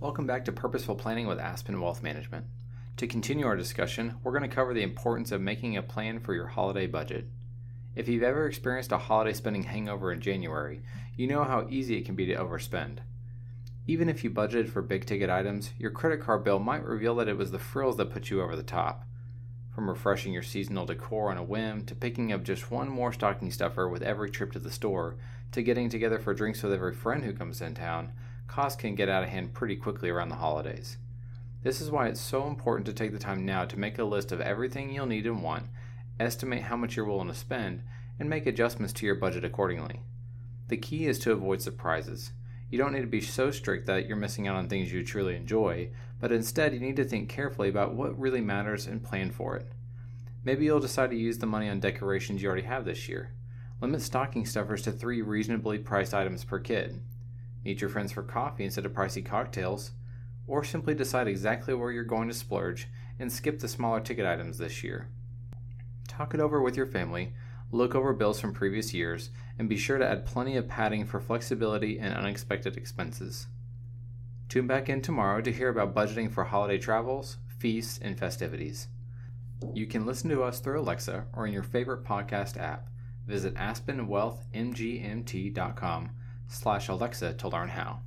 Welcome back to Purposeful Planning with Aspen Wealth Management. To continue our discussion, we're going to cover the importance of making a plan for your holiday budget. If you've ever experienced a holiday spending hangover in January, you know how easy it can be to overspend. Even if you budgeted for big ticket items, your credit card bill might reveal that it was the frills that put you over the top. From refreshing your seasonal decor on a whim, to picking up just one more stocking stuffer with every trip to the store, to getting together for drinks with every friend who comes in town, costs can get out of hand pretty quickly around the holidays. This is why it's so important to take the time now to make a list of everything you'll need and want, estimate how much you're willing to spend, and make adjustments to your budget accordingly. The key is to avoid surprises. You don't need to be so strict that you're missing out on things you truly enjoy, but instead you need to think carefully about what really matters and plan for it. Maybe you'll decide to use the money on decorations you already have this year. Limit stocking stuffers to three reasonably priced items per kid. Meet your friends for coffee instead of pricey cocktails. Or simply decide exactly where you're going to splurge and skip the smaller ticket items this year. Talk it over with your family, look over bills from previous years, and be sure to add plenty of padding for flexibility and unexpected expenses. Tune back in tomorrow to hear about budgeting for holiday travels, feasts, and festivities. You can listen to us through Alexa or in your favorite podcast app. Visit aspenwealthmgmt.com slash Alexa to learn how.